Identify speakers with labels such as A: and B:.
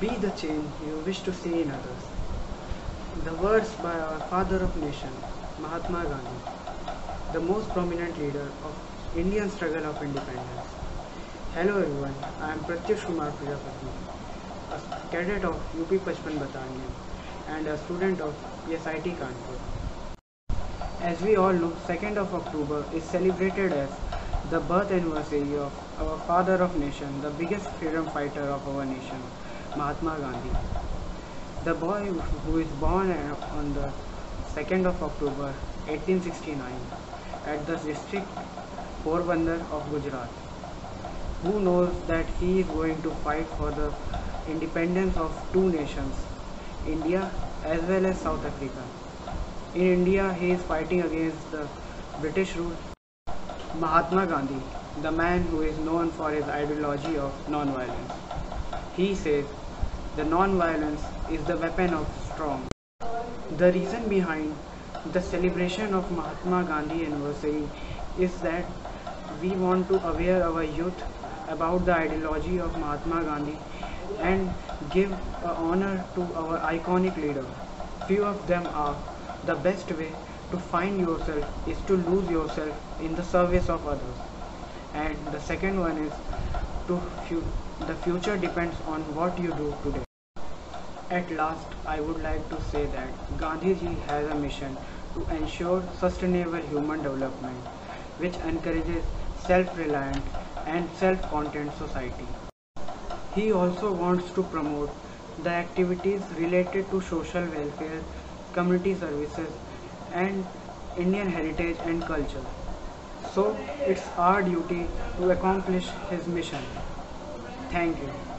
A: Be the change you wish to see in others. The words by our father of nation, Mahatma Gandhi, the most prominent leader of Indian struggle of independence. Hello everyone, I am Pratyush Kumar Prajapati, a cadet of UP Pachpan Battalion and a student of SIT Kanpur. As we all know, 2nd of October is celebrated as the birth anniversary of our father of nation, the biggest freedom fighter of our nation, Mahatma Gandhi. The boy who is born on the 2nd of October 1869 at the district Porbandar of Gujarat. Who knows that he is going to fight for the independence of two nations, India as well as South Africa. In India, he is fighting against the British rule. Mahatma Gandhi, the man who is known for his ideology of non-violence. He says, the non-violence is the weapon of strong. The reason behind the celebration of Mahatma Gandhi anniversary is that we want to aware our youth about the ideology of Mahatma Gandhi and give honor to our iconic leader. Few of them are the best way to find yourself is to lose yourself in the service of others. And the second one is to fu the future depends on what you do today. At last, I would like to say that Gandhiji has a mission to ensure sustainable human development, which encourages self-reliant and self-content society. He also wants to promote the activities related to social welfare, community services and Indian heritage and culture. So it's our duty to accomplish his mission. Thank you.